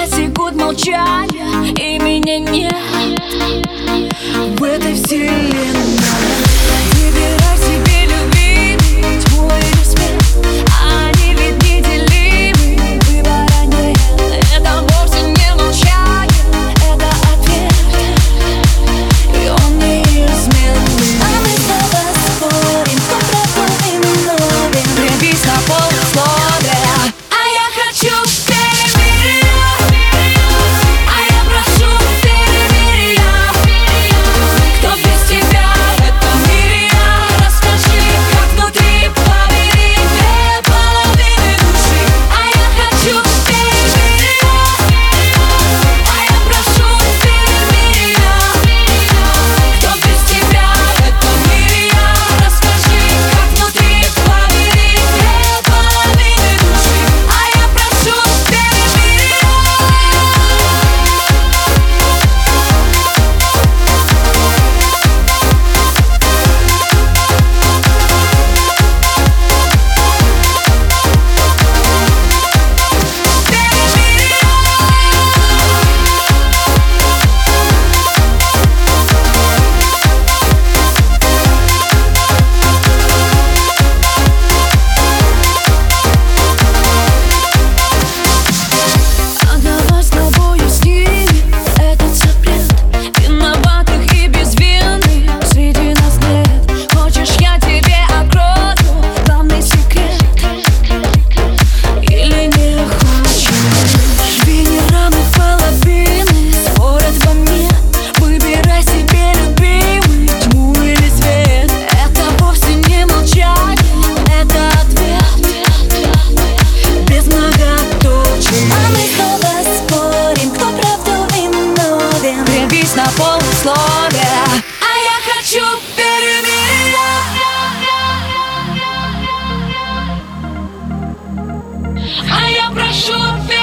пять секунд молчания И меня нет. В этой вселенной остановлюсь на полуслове. А я хочу перемирия. А я прошу перемирия.